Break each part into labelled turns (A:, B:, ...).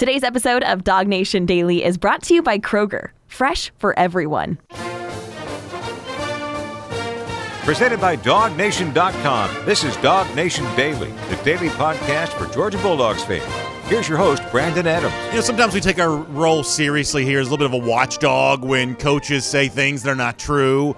A: Today's episode of Dog Nation Daily is brought to you by Kroger, fresh for everyone.
B: Presented by DogNation.com. This is Dog Nation Daily, the daily podcast for Georgia Bulldogs fans. Here's your host, Brandon Adams.
C: You know, sometimes we take our role seriously here as a little bit of a watchdog when coaches say things that are not true.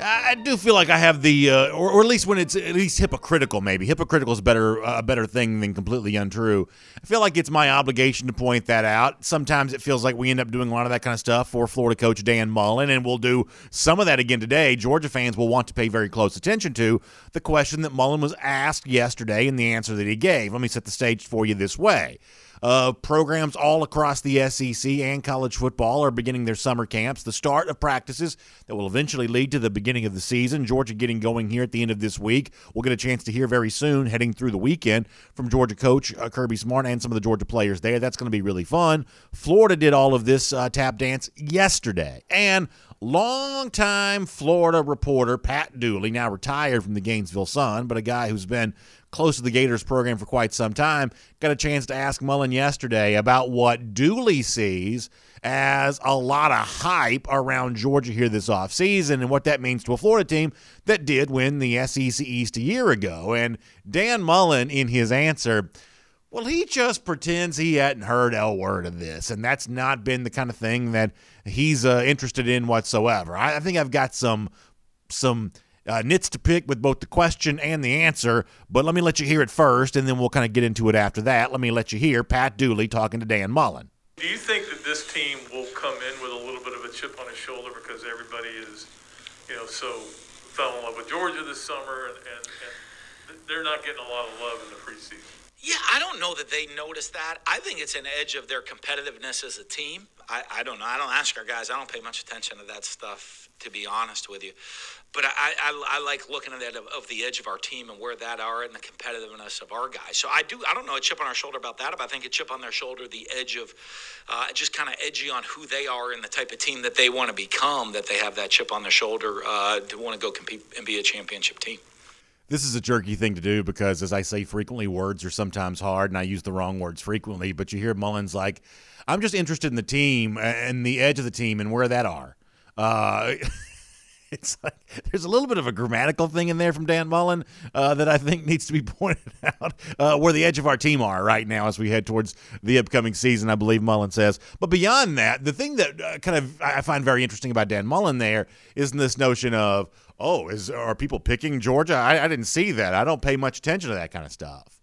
C: I do feel like I have the, uh, or, or, at least when it's at least hypocritical. Maybe hypocritical is better a better thing than completely untrue. I feel like it's my obligation to point that out. Sometimes it feels like we end up doing a lot of that kind of stuff for Florida coach Dan Mullen, and we'll do some of that again today. Georgia fans will want to pay very close attention to the question that Mullen was asked yesterday and the answer that he gave. Let me set the stage for you this way. Uh, programs all across the SEC and college football are beginning their summer camps, the start of practices that will eventually lead to the beginning of the season. Georgia getting going here at the end of this week. We'll get a chance to hear very soon, heading through the weekend, from Georgia coach uh, Kirby Smart and some of the Georgia players there. That's going to be really fun. Florida did all of this uh, tap dance yesterday. And longtime Florida reporter Pat Dooley, now retired from the Gainesville Sun, but a guy who's been close to the Gators program for quite some time, got a chance to ask Mullen yesterday about what Dooley sees as a lot of hype around Georgia here this offseason and what that means to a Florida team that did win the SEC East a year ago. And Dan Mullen, in his answer, well, he just pretends he hadn't heard a word of this, and that's not been the kind of thing that he's uh, interested in whatsoever. I, I think I've got some some uh, nits to pick with both the question and the answer, but let me let you hear it first, and then we'll kind of get into it after that. Let me let you hear Pat Dooley talking to Dan Mullen.
D: Do you think that this team will come in with a little bit of a chip on his shoulder because everybody is, you know, so fell in love with Georgia this summer, and, and, and they're not getting a lot of love in the preseason?
E: Yeah, I don't know that they notice that. I think it's an edge of their competitiveness as a team. I, I don't know. I don't ask our guys. I don't pay much attention to that stuff, to be honest with you. But I, I, I like looking at that of, of, the edge of our team and where that are and the competitiveness of our guys. So I do. I don't know a chip on our shoulder about that. But I think a chip on their shoulder, the edge of uh, just kind of edgy on who they are and the type of team that they want to become. That they have that chip on their shoulder uh, to want to go compete and be a championship team.
C: This is a jerky thing to do because, as I say frequently, words are sometimes hard, and I use the wrong words frequently. But you hear Mullins like, "I'm just interested in the team and the edge of the team and where that are." Uh, it's like there's a little bit of a grammatical thing in there from Dan Mullen uh, that I think needs to be pointed out uh, where the edge of our team are right now as we head towards the upcoming season. I believe Mullen says. But beyond that, the thing that uh, kind of I find very interesting about Dan Mullen there is this notion of oh, is are people picking Georgia? I, I didn't see that. I don't pay much attention to that kind of stuff.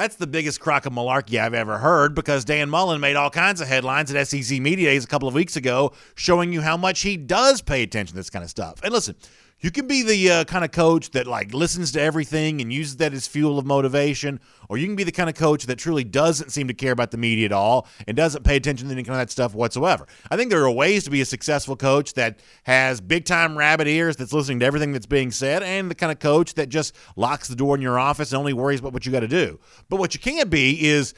C: That's the biggest crock of malarkey I've ever heard because Dan Mullen made all kinds of headlines at SEC Media Days a couple of weeks ago showing you how much he does pay attention to this kind of stuff. And listen, you can be the uh, kind of coach that like listens to everything and uses that as fuel of motivation, or you can be the kind of coach that truly doesn't seem to care about the media at all and doesn't pay attention to any kind of that stuff whatsoever. I think there are ways to be a successful coach that has big time rabbit ears that's listening to everything that's being said, and the kind of coach that just locks the door in your office and only worries about what you got to do. But what you can't be is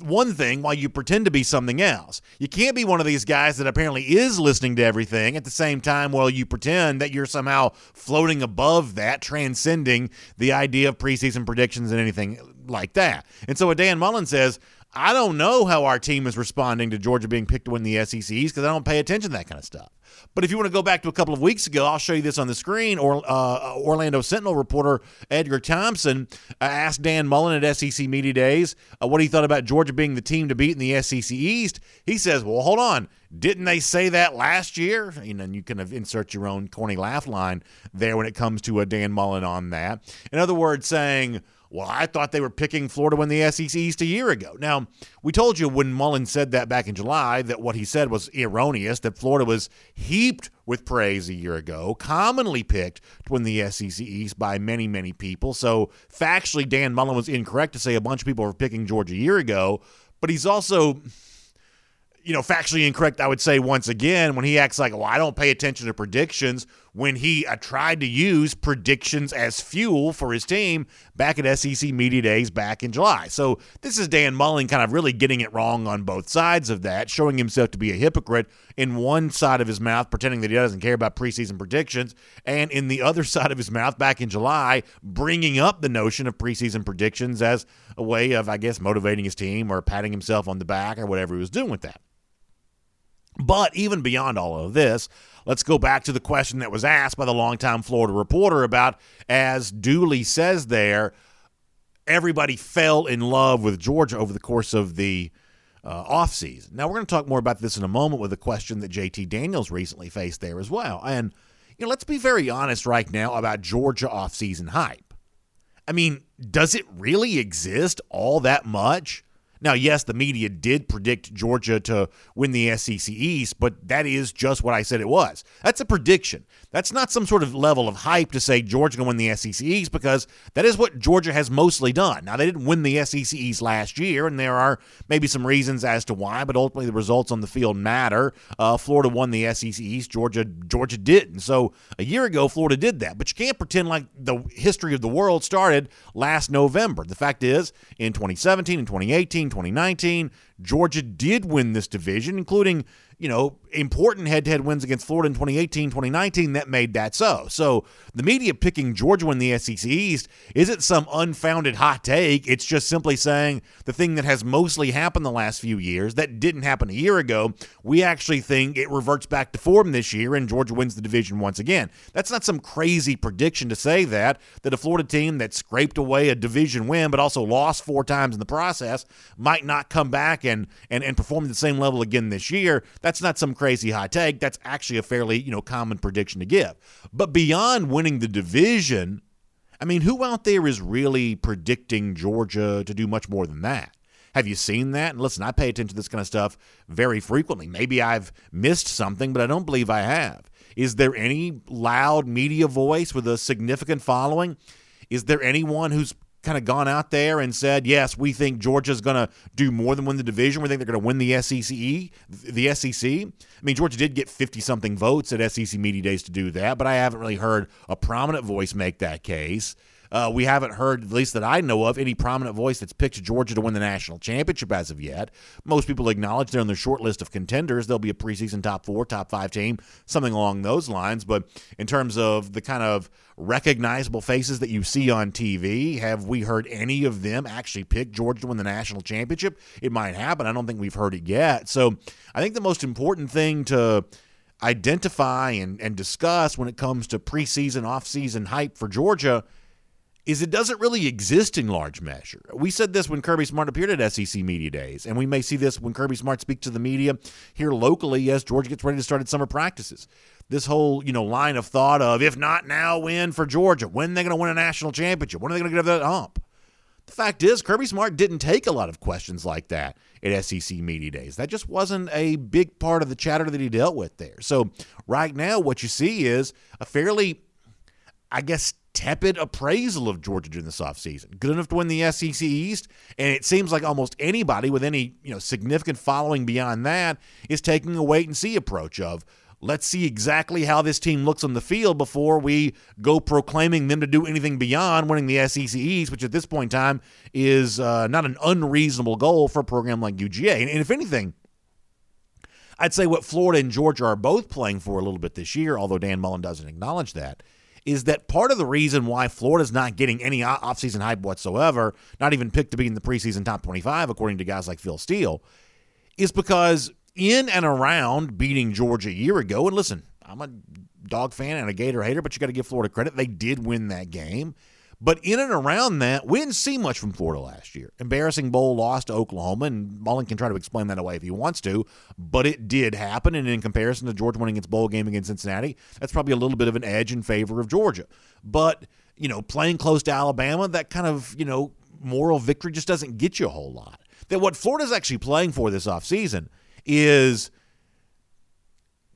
C: one thing while you pretend to be something else. You can't be one of these guys that apparently is listening to everything at the same time while you pretend that you're somehow floating above that, transcending the idea of preseason predictions and anything like that. And so what Dan Mullen says, I don't know how our team is responding to Georgia being picked to win the SECs because I don't pay attention to that kind of stuff. But if you want to go back to a couple of weeks ago, I'll show you this on the screen. Or uh, Orlando Sentinel reporter Edgar Thompson uh, asked Dan Mullen at SEC Media Days uh, what he thought about Georgia being the team to beat in the SEC East. He says, "Well, hold on, didn't they say that last year?" You know, and you kind of insert your own corny laugh line there when it comes to a Dan Mullen on that. In other words, saying well, I thought they were picking Florida win the SEC East a year ago. Now, we told you when Mullen said that back in July that what he said was erroneous, that Florida was heaped with praise a year ago, commonly picked to win the SEC East by many, many people. So, factually, Dan Mullen was incorrect to say a bunch of people were picking Georgia a year ago, but he's also you know, factually incorrect, I would say once again, when he acts like, well, I don't pay attention to predictions when he uh, tried to use predictions as fuel for his team back at SEC Media Days back in July. So this is Dan Mullen kind of really getting it wrong on both sides of that, showing himself to be a hypocrite in one side of his mouth, pretending that he doesn't care about preseason predictions, and in the other side of his mouth back in July, bringing up the notion of preseason predictions as a way of, I guess, motivating his team or patting himself on the back or whatever he was doing with that. But even beyond all of this, let's go back to the question that was asked by the longtime Florida reporter about, as Dooley says there, everybody fell in love with Georgia over the course of the uh, offseason. Now, we're going to talk more about this in a moment with a question that JT Daniels recently faced there as well. And, you know, let's be very honest right now about Georgia offseason hype. I mean, does it really exist all that much? Now, yes, the media did predict Georgia to win the SEC East, but that is just what I said it was. That's a prediction. That's not some sort of level of hype to say Georgia to win the SEC East because that is what Georgia has mostly done. Now, they didn't win the SEC East last year, and there are maybe some reasons as to why, but ultimately the results on the field matter. Uh, Florida won the SEC East. Georgia Georgia didn't. So a year ago, Florida did that. But you can't pretend like the history of the world started last November. The fact is, in 2017 and 2018, 2019, Georgia did win this division, including, you know, important head to head wins against Florida in 2018, 2019 that made that so. So the media picking Georgia win the SEC East isn't some unfounded hot take. It's just simply saying the thing that has mostly happened the last few years that didn't happen a year ago. We actually think it reverts back to form this year and Georgia wins the division once again. That's not some crazy prediction to say that, that a Florida team that scraped away a division win but also lost four times in the process might not come back and, and, and perform at the same level again this year. That's not some crazy high take. That's actually a fairly, you know, common prediction to give. But beyond winning the division, I mean, who out there is really predicting Georgia to do much more than that? Have you seen that? And listen, I pay attention to this kind of stuff very frequently. Maybe I've missed something, but I don't believe I have. Is there any loud media voice with a significant following? Is there anyone who's kind of gone out there and said, yes, we think Georgia's going to do more than win the division. We think they're going to win the SEC. The SEC. I mean, Georgia did get 50 something votes at SEC Media Days to do that, but I haven't really heard a prominent voice make that case. Uh, we haven't heard, at least that I know of, any prominent voice that's picked Georgia to win the national championship as of yet. Most people acknowledge they're on the short list of contenders. They'll be a preseason top four, top five team, something along those lines. But in terms of the kind of recognizable faces that you see on TV, have we heard any of them actually pick Georgia to win the national championship? It might happen. I don't think we've heard it yet. So I think the most important thing to identify and, and discuss when it comes to preseason, offseason hype for Georgia – is it doesn't really exist in large measure. We said this when Kirby Smart appeared at SEC Media Days, and we may see this when Kirby Smart speaks to the media here locally as Georgia gets ready to start its summer practices. This whole, you know, line of thought of if not now, when for Georgia? When are they going to win a national championship? When are they going to get over that hump? The fact is, Kirby Smart didn't take a lot of questions like that at SEC Media Days. That just wasn't a big part of the chatter that he dealt with there. So right now, what you see is a fairly, I guess, tepid appraisal of Georgia during this offseason. Good enough to win the SEC East, and it seems like almost anybody with any you know significant following beyond that is taking a wait and see approach of let's see exactly how this team looks on the field before we go proclaiming them to do anything beyond winning the SEC East, which at this point in time is uh, not an unreasonable goal for a program like UGA. And, and if anything, I'd say what Florida and Georgia are both playing for a little bit this year, although Dan Mullen doesn't acknowledge that, is that part of the reason why Florida's not getting any offseason hype whatsoever, not even picked to be in the preseason top 25, according to guys like Phil Steele, is because in and around beating Georgia a year ago, and listen, I'm a dog fan and a Gator hater, but you got to give Florida credit. They did win that game. But in and around that, we didn't see much from Florida last year. Embarrassing bowl loss to Oklahoma, and Mullen can try to explain that away if he wants to, but it did happen. And in comparison to Georgia winning its bowl game against Cincinnati, that's probably a little bit of an edge in favor of Georgia. But, you know, playing close to Alabama, that kind of, you know, moral victory just doesn't get you a whole lot. That what Florida's actually playing for this offseason is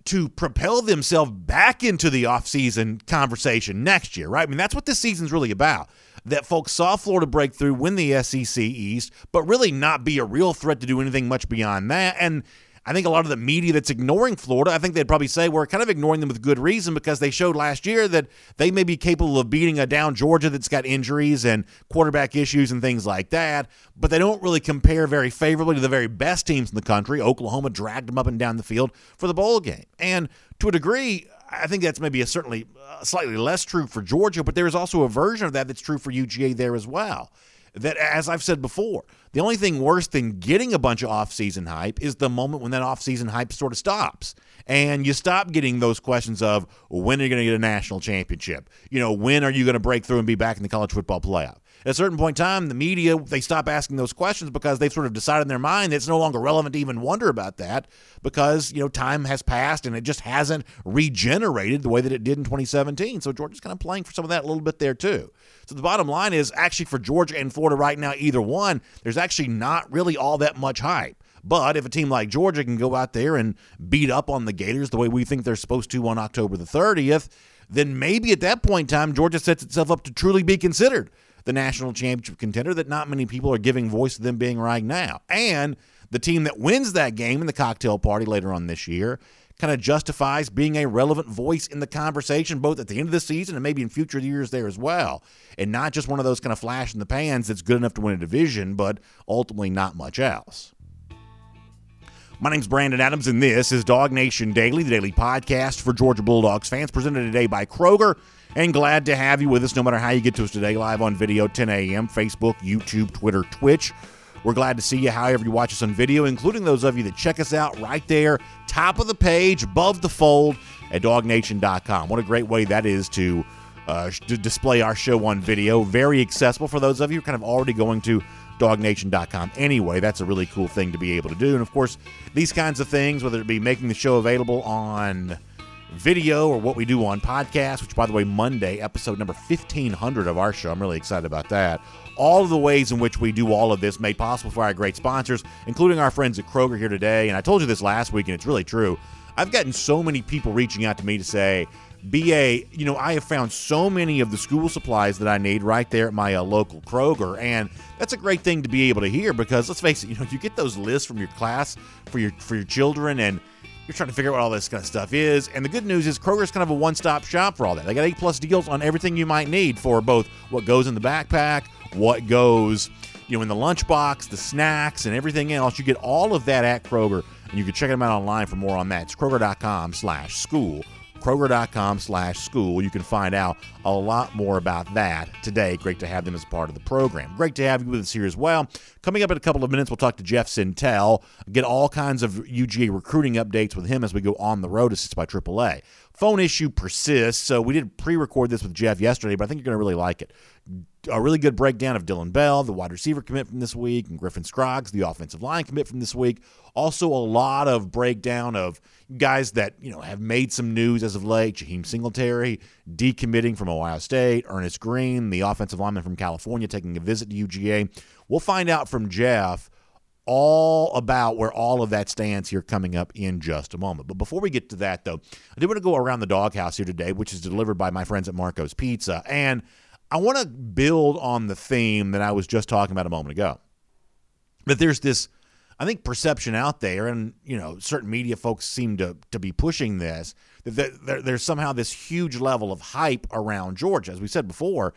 C: to propel themselves back into the offseason conversation next year, right? I mean, that's what this season's really about. That folks saw Florida break through, win the SEC East, but really not be a real threat to do anything much beyond that. And I think a lot of the media that's ignoring Florida, I think they'd probably say we're kind of ignoring them with good reason because they showed last year that they may be capable of beating a down Georgia that's got injuries and quarterback issues and things like that, but they don't really compare very favorably to the very best teams in the country. Oklahoma dragged them up and down the field for the bowl game. And to a degree, I think that's maybe a certainly uh, slightly less true for Georgia, but there is also a version of that that's true for UGA there as well that, as I've said before, the only thing worse than getting a bunch of off-season hype is the moment when that off-season hype sort of stops. And you stop getting those questions of when are you going to get a national championship? You know, when are you going to break through and be back in the college football playoff? At a certain point in time, the media they stop asking those questions because they've sort of decided in their mind that it's no longer relevant to even wonder about that because you know time has passed and it just hasn't regenerated the way that it did in 2017. So Georgia's kind of playing for some of that a little bit there too. So the bottom line is actually for Georgia and Florida right now, either one, there's actually not really all that much hype. But if a team like Georgia can go out there and beat up on the Gators the way we think they're supposed to on October the 30th, then maybe at that point in time, Georgia sets itself up to truly be considered the national championship contender that not many people are giving voice to them being right now. And the team that wins that game in the cocktail party later on this year kind of justifies being a relevant voice in the conversation, both at the end of the season and maybe in future years there as well. And not just one of those kind of flash in the pans that's good enough to win a division, but ultimately not much else. My name's Brandon Adams, and this is Dog Nation Daily, the daily podcast for Georgia Bulldogs fans, presented today by Kroger. And glad to have you with us no matter how you get to us today, live on video, 10 a.m., Facebook, YouTube, Twitter, Twitch. We're glad to see you however you watch us on video, including those of you that check us out right there, top of the page, above the fold at dognation.com. What a great way that is to, uh, to display our show on video. Very accessible for those of you kind of already going to dognation.com anyway. That's a really cool thing to be able to do. And of course, these kinds of things, whether it be making the show available on video or what we do on podcast, which, by the way, Monday, episode number 1500 of our show. I'm really excited about that. All of the ways in which we do all of this made possible for our great sponsors, including our friends at Kroger here today. And I told you this last week, and it's really true. I've gotten so many people reaching out to me to say, BA, you know, I have found so many of the school supplies that I need right there at my uh, local Kroger, and that's a great thing to be able to hear because let's face it, you know, you get those lists from your class for your for your children, and you're trying to figure out what all this kind of stuff is. And the good news is Kroger's kind of a one-stop shop for all that. They got eight plus deals on everything you might need for both what goes in the backpack, what goes, you know, in the lunchbox, the snacks, and everything else. You get all of that at Kroger, and you can check them out online for more on that. It's Kroger.com/school kroger.com slash school. You can find out a lot more about that today. Great to have them as part of the program. Great to have you with us here as well. Coming up in a couple of minutes, we'll talk to Jeff Sentell, get all kinds of UGA recruiting updates with him as we go on the road, assisted by AAA. Phone issue persists, so we did pre-record this with Jeff yesterday, but I think you're going to really like it a really good breakdown of Dillon Bell, the wide receiver commit from this week, and Griffin Scroggs, the offensive line commit from this week. Also, a lot of breakdown of guys that you know have made some news as of late. Jaheim Singletary decommitting from Ohio State, Earnest Greene, the offensive lineman from California, taking a visit to UGA. We'll find out from Jeff all about where all of that stands here coming up in just a moment. But before we get to that, though, I do want to go around the doghouse here today, which is delivered by my friends at Marco's Pizza, and I want to build on the theme that I was just talking about a moment ago. That there's this, I think, perception out there, and you know, certain media folks seem to to be pushing this that there, there's somehow this huge level of hype around Georgia. As we said before,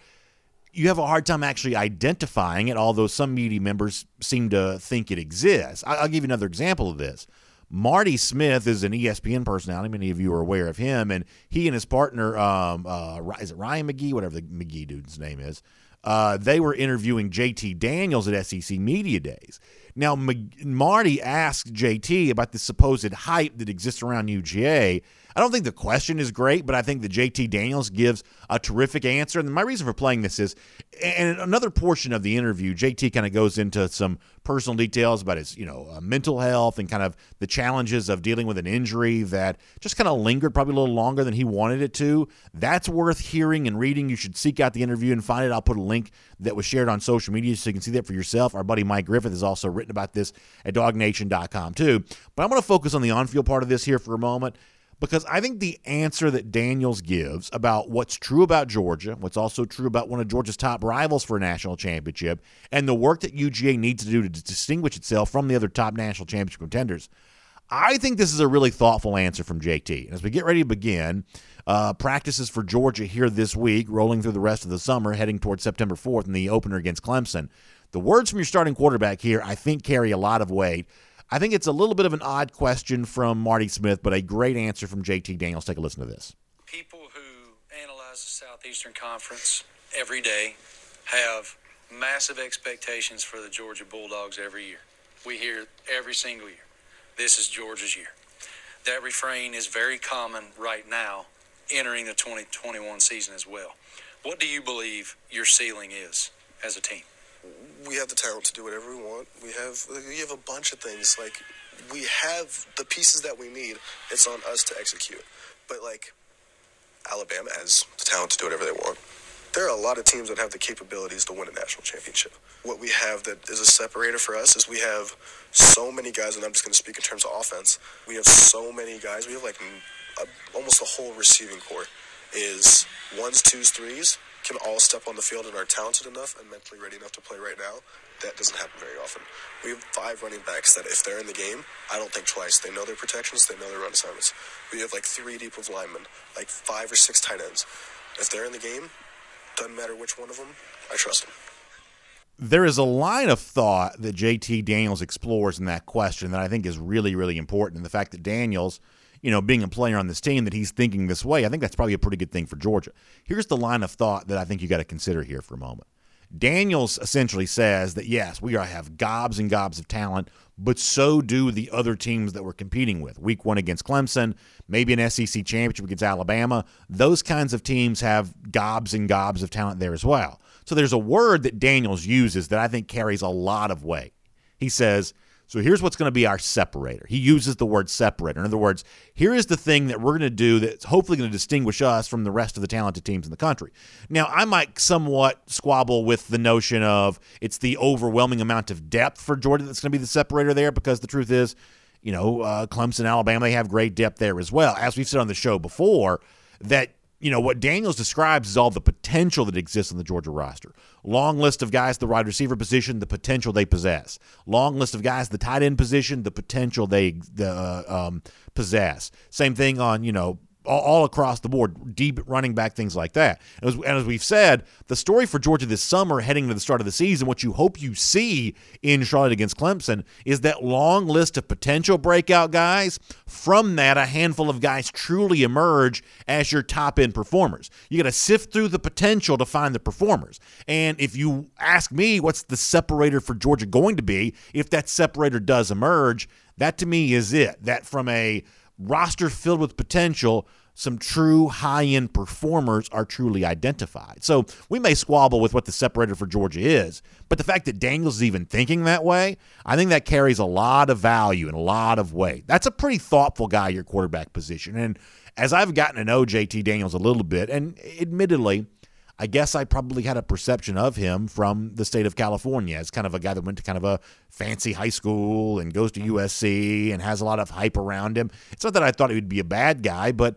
C: you have a hard time actually identifying it, although some media members seem to think it exists. I'll give you another example of this. Marty Smith is an ESPN personality. Many of you are aware of him, and he and his partner, um, uh, is it Ryan McGee, whatever the McGee dude's name is, uh, they were interviewing JT Daniels at SEC Media Days. Now, Marty asked JT about the supposed hype that exists around UGA. I don't think the question is great, but I think that JT Daniels gives a terrific answer. And my reason for playing this is, and another portion of the interview, JT kind of goes into some personal details about his, you know, uh, mental health and kind of the challenges of dealing with an injury that just kind of lingered probably a little longer than he wanted it to. That's worth hearing and reading. You should seek out the interview and find it. I'll put a link that was shared on social media so you can see that for yourself. Our buddy Mike Griffith has also written about this at dognation.com too. But I'm going to focus on the on-field part of this here for a moment because I think the answer that Daniels gives about what's true about Georgia, what's also true about one of Georgia's top rivals for a national championship, and the work that UGA needs to do to distinguish itself from the other top national championship contenders, I think this is a really thoughtful answer from JT. And As we get ready to begin, uh, practices for Georgia here this week, rolling through the rest of the summer, heading towards September 4th in the opener against Clemson. The words from your starting quarterback here, I think, carry a lot of weight. I think it's a little bit of an odd question from Marty Smith, but a great answer from JT Daniels. Take a listen to this.
F: People who analyze the Southeastern Conference every day have massive expectations for the Georgia Bulldogs every year. We hear every single year, this is Georgia's year. That refrain is very common right now, entering the 2021 season as well. What do you believe your ceiling is as a team?
G: We have the talent to do whatever we want. We have we have a bunch of things like we have the pieces that we need. It's on us to execute. But like Alabama has the talent to do whatever they want. There are a lot of teams that have the capabilities to win a national championship. What we have that is a separator for us is we have so many guys, and I'm just going to speak in terms of offense. We have so many guys. We have like a, almost the whole receiving corps is ones, twos, threes can all step on the field and are talented enough and mentally ready enough to play right now. That doesn't happen very often. We have five running backs that, if they're in the game, I don't think twice. They know their protections, they know their run assignments. We have like three deep of linemen, like five or six tight ends. If they're in the game, doesn't matter which one of them, I trust them.
C: There is a line of thought that JT Daniels explores in that question that I think is really, really important. And the fact that Daniels – you know, being a player on this team that he's thinking this way, I think that's probably a pretty good thing for Georgia. Here's the line of thought that I think you got to consider here for a moment. Daniels essentially says that yes, we are have gobs and gobs of talent, but so do the other teams that we're competing with. Week one against Clemson, maybe an SEC championship against Alabama. Those kinds of teams have gobs and gobs of talent there as well. So there's a word that Daniels uses that I think carries a lot of weight. He says so here's what's going to be our separator. He uses the word separator. In other words, here is the thing that we're going to do that's hopefully going to distinguish us from the rest of the talented teams in the country. Now, I might somewhat squabble with the notion of it's the overwhelming amount of depth for Georgia that's going to be the separator there because the truth is, you know, uh, Clemson, Alabama, they have great depth there as well. As we've said on the show before, that you know, what Daniels describes is all the potential that exists on the Georgia roster. Long list of guys, the wide receiver position, the potential they possess. Long list of guys, the tight end position, the potential they uh, um, possess. Same thing on, you know, all, all across the board, deep running back, things like that. And as, and as, we've said, the story for Georgia this summer, heading to the start of the season, what you hope you see in Charlotte against Clemson is that long list of potential breakout guys. From that, a handful of guys truly emerge as your top end performers. You got to sift through the potential to find the performers. And if you ask me, what's the separator for Georgia going to be? If that separator does emerge, that to me is it. That from a roster filled with potential, some true high end performers are truly identified. So we may squabble with what the separator for Georgia is, but the fact that Daniels is even thinking that way, I think that carries a lot of value and a lot of weight. That's a pretty thoughtful guy, your quarterback position. And as I've gotten to know JT Daniels a little bit, and admittedly, I guess I probably had a perception of him from the state of California as kind of a guy that went to kind of a fancy high school and goes to mm-hmm. USC and has a lot of hype around him. It's not that I thought he would be a bad guy, but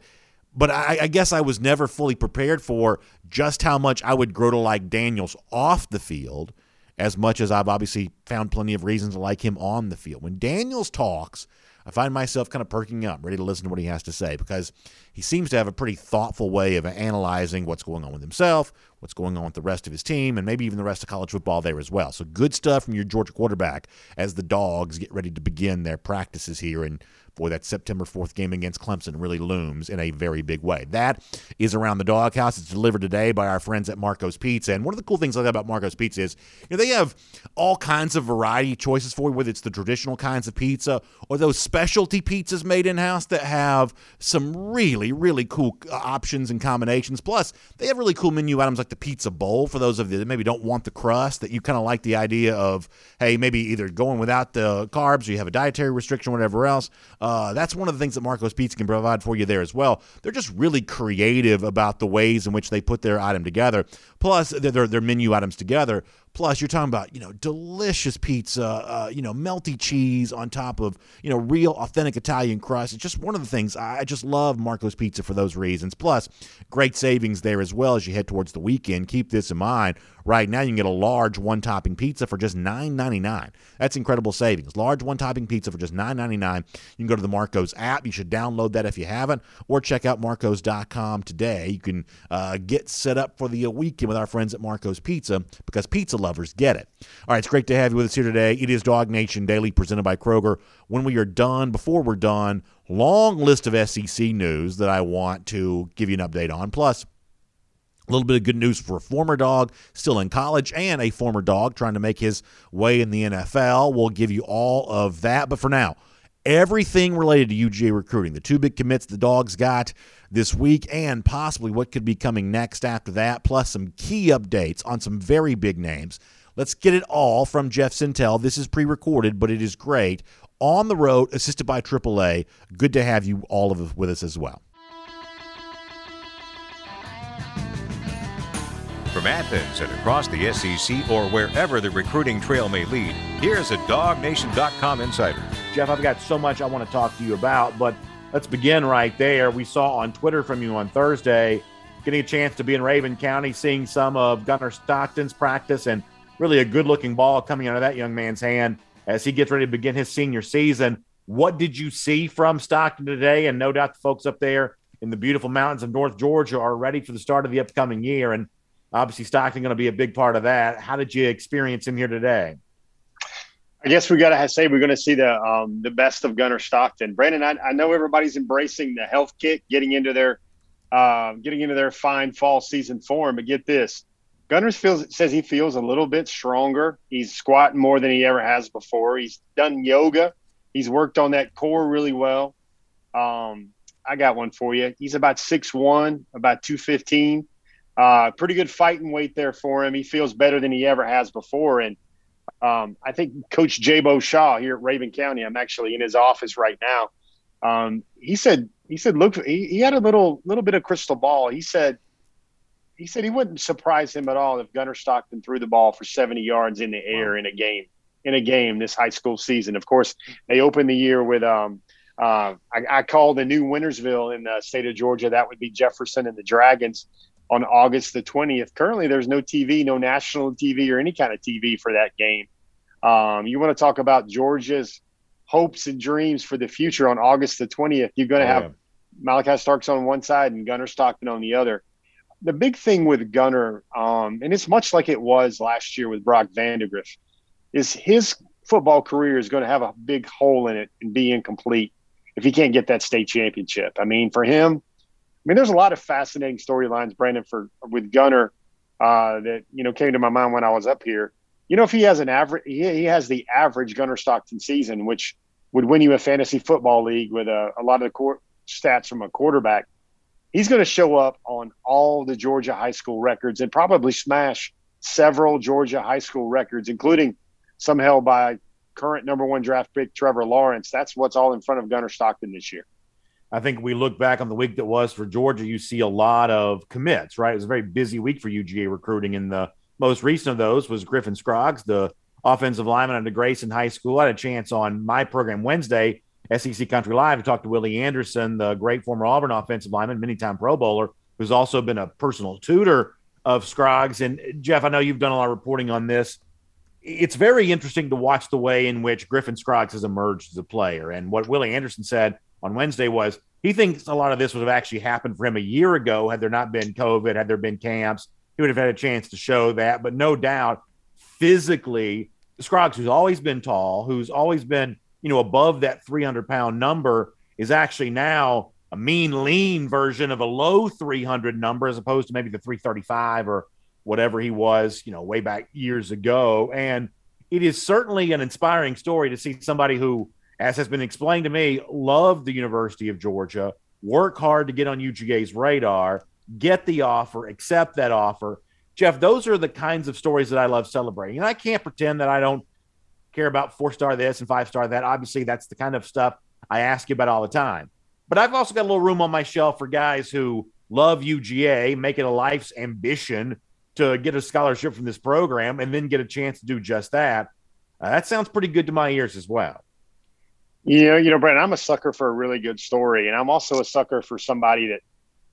C: but I, I, guess I was never fully prepared for just how much I would grow to like Daniels off the field, as much as I've obviously found plenty of reasons to like him on the field. When Daniels talks, I find myself kind of perking up, ready to listen to what he has to say, because he seems to have a pretty thoughtful way of analyzing what's going on with himself, what's going on with the rest of his team, and maybe even the rest of college football there as well. So good stuff from your Georgia quarterback as the Dogs get ready to begin their practices here in boy, that September 4th game against Clemson really looms in a very big way. That is around the doghouse. It's delivered today by our friends at Marco's Pizza. And one of the cool things I like about Marco's Pizza is you know, they have all kinds of variety choices for you, whether it's the traditional kinds of pizza or those specialty pizzas made in house that have some really, really cool uh, options and combinations. Plus, they have really cool menu items like the pizza bowl for those of you that maybe don't want the crust, that you kind of like the idea of, hey, maybe either going without the carbs or you have a dietary restriction or whatever else. Uh, that's one of the things that Marco's Pizza can provide for you there as well. They're just really creative about the ways in which they put their item together. Plus, their, their menu items together. Plus, you're talking about you know delicious pizza, uh, you know melty cheese on top of you know real authentic Italian crust. It's just one of the things I just love Marco's Pizza for those reasons. Plus, great savings there as well as you head towards the weekend. Keep this in mind Right now, you can get a large one topping pizza for just $9.99. That's incredible savings. Large one topping pizza for just $9.99. You can go to the Marco's app. You should download that if you haven't, or check out Marcos.com today. You can uh, get set up for the weekend with our friends at Marco's Pizza because pizza lovers get it. All right, it's great to have you with us here today. It is Dog Nation Daily presented by Kroger. When we are done, before we're done, long list of SEC news that I want to give you an update on. Plus, a little bit of good news for a former dog still in college and a former dog trying to make his way in the NFL. We'll give you all of that. But for now, everything related to UGA recruiting, the two big commits the dogs got this week, and possibly what could be coming next after that, plus some key updates on some very big names. Let's get it all from Jeff Sentell. This is pre recorded, but it is great. On the road, assisted by AAA. Good to have you all of us with us as well.
B: From Athens and across the SEC or wherever the recruiting trail may lead, here's a DogNation.com insider.
C: Jeff, I've got so much I want to talk to you about, but let's begin right there. We saw on Twitter from you on Thursday, getting a chance to be in Rabun County, seeing some of Gunnar Stockton's practice, and really a good looking ball coming out of that young man's hand as he gets ready to begin his senior season. What did you see from Stockton today? And no doubt the folks up there in the beautiful mountains of North Georgia are ready for the start of the upcoming year. And Obviously, Stockton going to be a big part of that. How did you experience him here today?
H: I guess we got to say we're going to see the um, the best of Gunnar Stockton. Brandon, I, I, know everybody's embracing the health kick, getting into their uh, getting into their fine fall season form. But get this, Gunnar feels says he feels a little bit stronger. He's squatting more than he ever has before. He's done yoga. He's worked on that core really well. Um, I got one for you. He's about six one, about two fifteen. Uh, pretty good fighting weight there for him. He feels better than he ever has before. And um, I think Coach Jaybo Shaw here at Rabun County, I'm actually in his office right now. Um, he said, he said, look, he, he had a little, little bit of crystal ball. He said, he said he wouldn't surprise him at all if Gunnar Stockton threw the ball for 70 yards in the air in a game, in a game this high school season. Of course, they opened the year with, um, uh, I, I call the new Wintersville in the state of Georgia. That would be Jefferson and the Dragons on August the 20th. Currently, there's no TV, no national TV or any kind of TV for that game. Um, you want to talk about Georgia's hopes and dreams for the future on August the 20th. You're going to oh, have Malaki Starks on one side and Gunnar Stockton on the other. The big thing with Gunnar, um, and it's much like it was last year with Brock Vandagriff, is his football career is going to have a big hole in it and be incomplete if he can't get that state championship. I mean, for him, mean, there's a lot of fascinating storylines, Brandon, for with Gunnar uh, that you know came to my mind when I was up here. You know, if he has an average, he, he has the average Gunnar Stockton season, which would win you a fantasy football league with a, a lot of the court stats from a quarterback. He's going to show up on all the Georgia high school records and probably smash several Georgia high school records, including some held by current number one draft pick Trevor Lawrence. That's what's all in front of Gunnar Stockton this year.
C: I think we look back on the week that was for Georgia, you see a lot of commits, right? It was a very busy week for UGA recruiting. And the most recent of those was Griffin Scroggs, the offensive lineman the Grayson High School. I had a chance on my program Wednesday, SEC Country Live, to talk to Willie Anderson, the great former Auburn offensive lineman, many time Pro Bowler, who's also been a personal tutor of Scroggs. And Jeff, I know you've done a lot of reporting on this. It's very interesting to watch the way in which Griffin Scroggs has emerged as a player. And what Willie Anderson said – on Wednesday was he thinks a lot of this would have actually happened for him a year ago had there not been COVID, had there been camps. He would have had a chance to show that. But no doubt, physically, Scroggs, who's always been tall, who's always been, you know, above that 300 pound number, is actually now a mean, lean version of a low 300 number as opposed to maybe the 335 or whatever he was, you know, way back years ago. And it is certainly an inspiring story to see somebody who as has been explained to me, love the University of Georgia, work hard to get on UGA's radar, get the offer, accept that offer. Jeff, those are the kinds of stories that I love celebrating. And I can't pretend that I don't care about four star this and five star that. Obviously, that's the kind of stuff I ask you about all the time. But I've also got a little room on my shelf for guys who love UGA, make it a life's ambition to get a scholarship from this program and then get a chance to do just that. Uh, that sounds pretty good to my ears as well.
H: You know, you know, Brent, I'm a sucker for a really good story, and I'm also a sucker for somebody that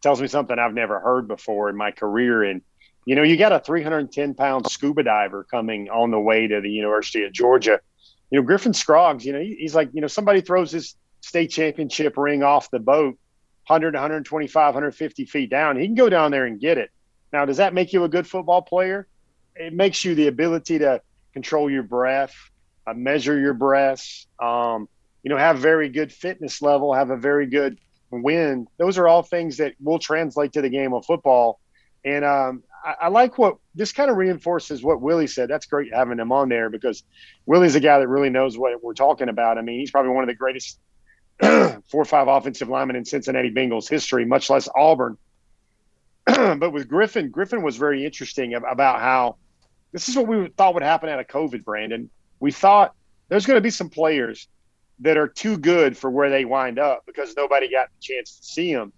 H: tells me something I've never heard before in my career. And You know, you got a 310 pound scuba diver coming on the way to the University of Georgia. You know, Griffin Scroggs, you know, he's like, you know, somebody throws his state championship ring off the boat 100, 125, 150 feet down. He can go down there and get it. Now, does that make you a good football player? It makes you the ability to control your breath, uh, measure your breath. um, you know, have very good fitness level, have a very good wind. Those are all things that will translate to the game of football. And um, I, I, like what this kind of reinforces what Willie said. That's great having him on there because Willie's a guy that really knows what we're talking about. I mean, he's probably one of the greatest four or five offensive linemen in Cincinnati Bengals history, much less Auburn. but with Griffin, Griffin was very interesting about how this is what we thought would happen out of COVID, Brandon. We thought there's going to be some players that are too good for where they wind up because nobody got the chance to see them.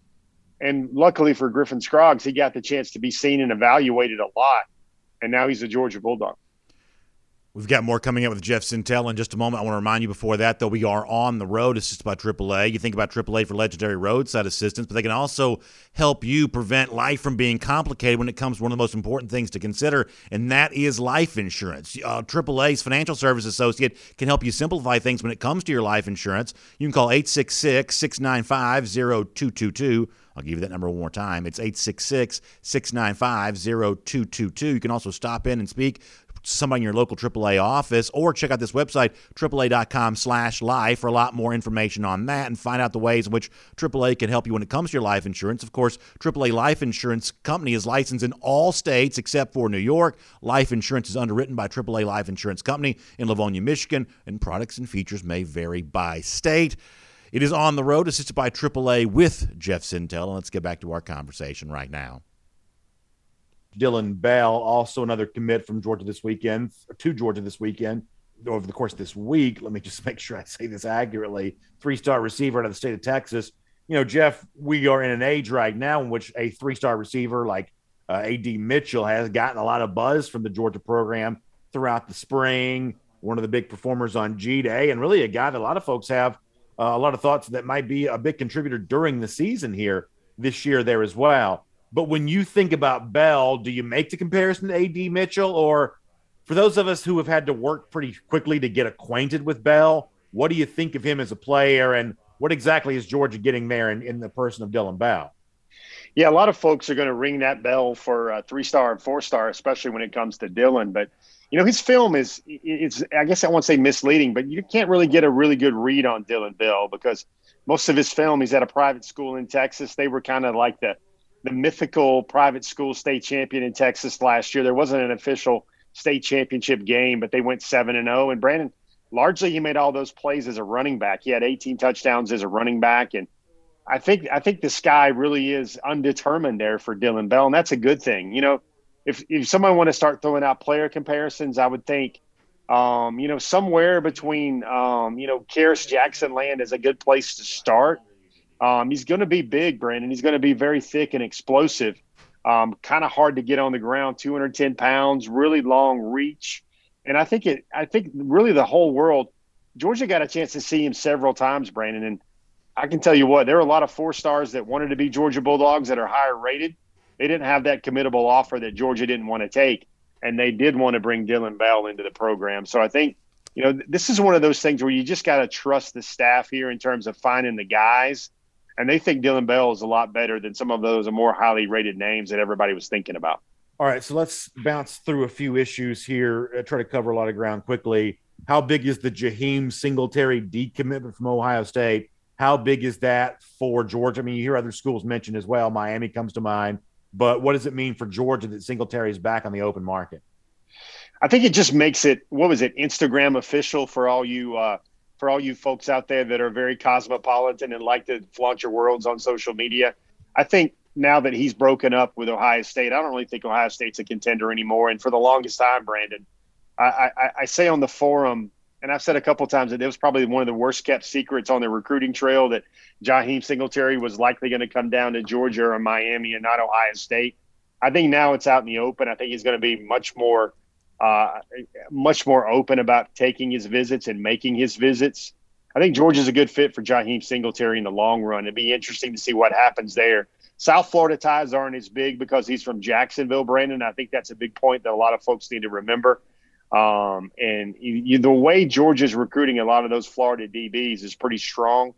H: And luckily for Griffin Scroggs, he got the chance to be seen and evaluated a lot. And now he's a Georgia Bulldog.
C: We've got more coming up with Jeff Sentell in just a moment. I want to remind you before that, though, we are on the road assisted by AAA. You think about AAA for legendary roadside assistance, but they can also help you prevent life from being complicated when it comes to one of the most important things to consider, and that is life insurance. Uh, AAA's financial service associate can help you simplify things when it comes to your life insurance. You can call 866 695 0222. I'll give you that number one more time. It's 866 695 0222. You can also stop in and speak somebody in your local AAA office or check out this website, AAA.com slash life for a lot more information on that and find out the ways in which AAA can help you when it comes to your life insurance. Of course, AAA Life Insurance Company is licensed in all states except for New York. Life insurance is underwritten by AAA Life Insurance Company in Livonia, Michigan, and products and features may vary by state. It is on the road, assisted by AAA with Jeff Sentell. And let's get back to our conversation right now.
I: Dillon Bell, also another commit from Georgia this weekend, to Georgia this weekend over the course of this week. Let me just make sure I say this accurately. Three star receiver out of the state of Texas. You know, Jeff, we are in an age right now in which a three star receiver like uh, AD Mitchell has gotten a lot of buzz from the Georgia program throughout the spring. One of the big performers on G Day, and really a guy that a lot of folks have uh, a lot of thoughts that might be a big contributor during the season here this year there as well. But when you think about Bell, do you make the comparison to AD Mitchell? Or for those of us who have had to work pretty quickly to get acquainted with Bell, what do you think of him as a player? And what exactly is Georgia getting there in, in the person of Dillon Bell?
H: Yeah, a lot of folks are going to ring that bell for uh, three star and four star, especially when it comes to Dillon. But you know, his film is it's I guess I won't say misleading, but you can't really get a really good read on Dillon Bell because most of his film he's at a private school in Texas. They were kind of like the the mythical private school state champion in Texas last year. There wasn't an official state championship game, but they went seven and zero. Oh. And Brandon, largely, he made all those plays as a running back. He had 18 touchdowns as a running back, and I think I think the sky really is undetermined there for Dillon Bell, and that's a good thing. You know, if if someone want to start throwing out player comparisons, I would think. Um, you know, somewhere between, um, you know, Kearis Jackson land is a good place to start. Um, he's going to be big, Brandon. He's going to be very thick and explosive. Um, kind of hard to get on the ground, 210 pounds, really long reach. And I think it, I think really the whole world, Georgia got a chance to see him several times, Brandon. And I can tell you what, there are a lot of four stars that wanted to be Georgia Bulldogs that are higher rated. They didn't have that committable offer that Georgia didn't want to take. And they did want to bring Dillon Bell into the program. So I think, you know, this is one of those things where you just got to trust the staff here in terms of finding the guys and they think Dillon Bell is a lot better than some of those more highly rated names that everybody was thinking about.
I: All right, so let's bounce through a few issues here. Uh, try to cover a lot of ground quickly. How big is the Jaheim Singletary decommitment from Ohio State? How big is that for Georgia? I mean, you hear other schools mentioned as well. Miami comes to mind, but what does it mean for Georgia that Singletary is back on the open market?
H: I think it just makes it what was it Instagram official for all you uh, for all you folks out there that are very cosmopolitan and like to flaunt your worlds on social media. I think now that he's broken up with Ohio State, I don't really think Ohio State's a contender anymore. And for the longest time, Brandon, I, I, I say on the forum, and I've said a couple times that it was probably one of the worst kept secrets on the recruiting trail that Jaheim Singletary was likely going to come down to Georgia or Miami and not Ohio State. I think now it's out in the open. I think he's going to be much more uh, much more open about taking his visits and making his visits. I think Georgia's a good fit for Jaheim Singletary in the long run. It'd be interesting to see what happens there. South Florida ties aren't as big because he's from Jacksonville, Brandon. I think that's a big point that a lot of folks need to remember. Um, and you, the way Georgia's recruiting a lot of those Florida DBs is pretty strong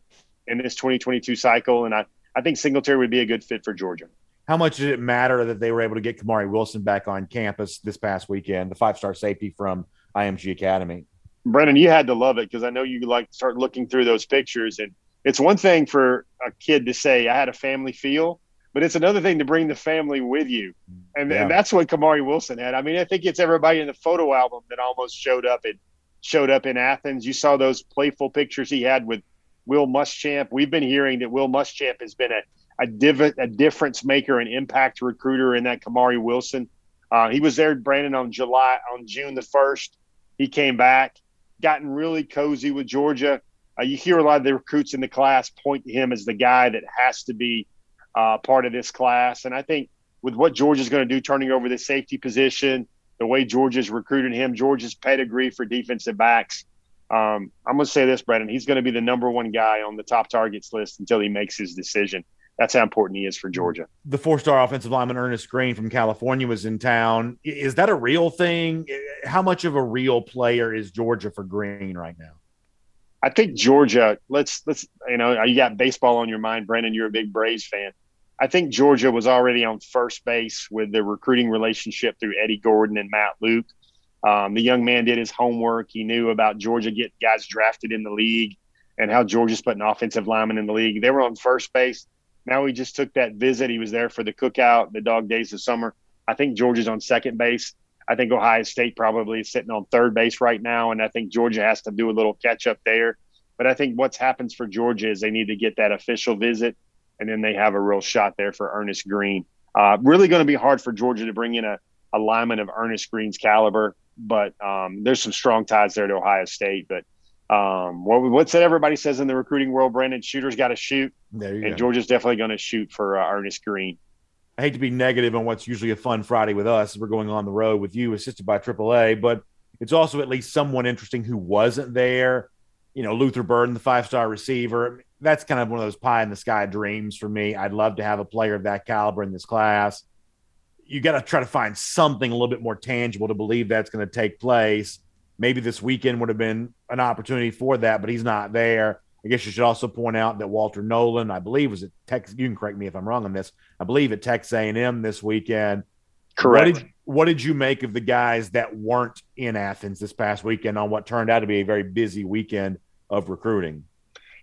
H: in this 2022 cycle. And I, I think Singletary would be a good fit for Georgia.
C: How much did it matter that they were able to get Kamari Wilson back on campus this past weekend, the five star safety from IMG Academy?
H: Brennan, you had to love it because I know you like to start looking through those pictures. And it's one thing for a kid to say, I had a family feel, but it's another thing to bring the family with you. And, yeah. and that's what Kamari Wilson had. I mean, I think it's everybody in the photo album that almost showed up and showed up in Athens. You saw those playful pictures he had with Will Muschamp. We've been hearing that Will Muschamp has been a a, div- a difference maker, an impact recruiter in that Kamari Wilson. Uh, he was there, Brandon, on July on June the first. He came back, gotten really cozy with Georgia. Uh, you hear a lot of the recruits in the class point to him as the guy that has to be uh, part of this class. And I think with what Georgia's going to do, turning over the safety position, the way Georgia's recruited him, Georgia's pedigree for defensive backs. Um, I'm going to say this, Brandon. He's going to be the number one guy on the top targets list until he makes his decision. That's how important he is for Georgia.
C: The four-star offensive lineman Earnest Greene from California was in town. Is that a real thing? How much of a real player is Georgia for Greene right now?
H: I think Georgia. Let's let's you know you got baseball on your mind, Brandon. You're a big Braves fan. I think Georgia was already on first base with the recruiting relationship through Eddie Gordon and Matt Luke. Um, the young man did his homework. He knew about Georgia getting guys drafted in the league and how Georgia's putting offensive linemen in the league. They were on first base. Now he just took that visit. He was there for the cookout, the dog days of summer. I think Georgia's on second base. I think Ohio State probably is sitting on third base right now, and I think Georgia has to do a little catch up there. But I think what's happens for Georgia is they need to get that official visit and then they have a real shot there for Earnest Greene. Uh, really going to be hard for Georgia to bring in a, a lineman of Earnest Greene's caliber, but um, there's some strong ties there to Ohio State. But um, what, what's that everybody says in the recruiting world, Brandon? Shooters got to shoot. and go. Georgia's definitely going to shoot for uh, Earnest Greene.
C: I hate to be negative on what's usually a fun Friday with us. We're going on the road with you, assisted by AAA, but it's also at least someone interesting who wasn't there. You know, Luther Burden, the five star receiver that's kind of one of those pie in the sky dreams for me. I'd love to have a player of that caliber in this class. You got to try to find something a little bit more tangible to believe that's going to take place. Maybe this weekend would have been an opportunity for that, but he's not there. I guess you should also point out that Walter Nolan, I believe, was at Texas. You can correct me if I'm wrong on this. I believe at Texas A&M this weekend.
H: Correct.
C: What did, what did you make of the guys that weren't in Athens this past weekend on what turned out to be a very busy weekend of recruiting?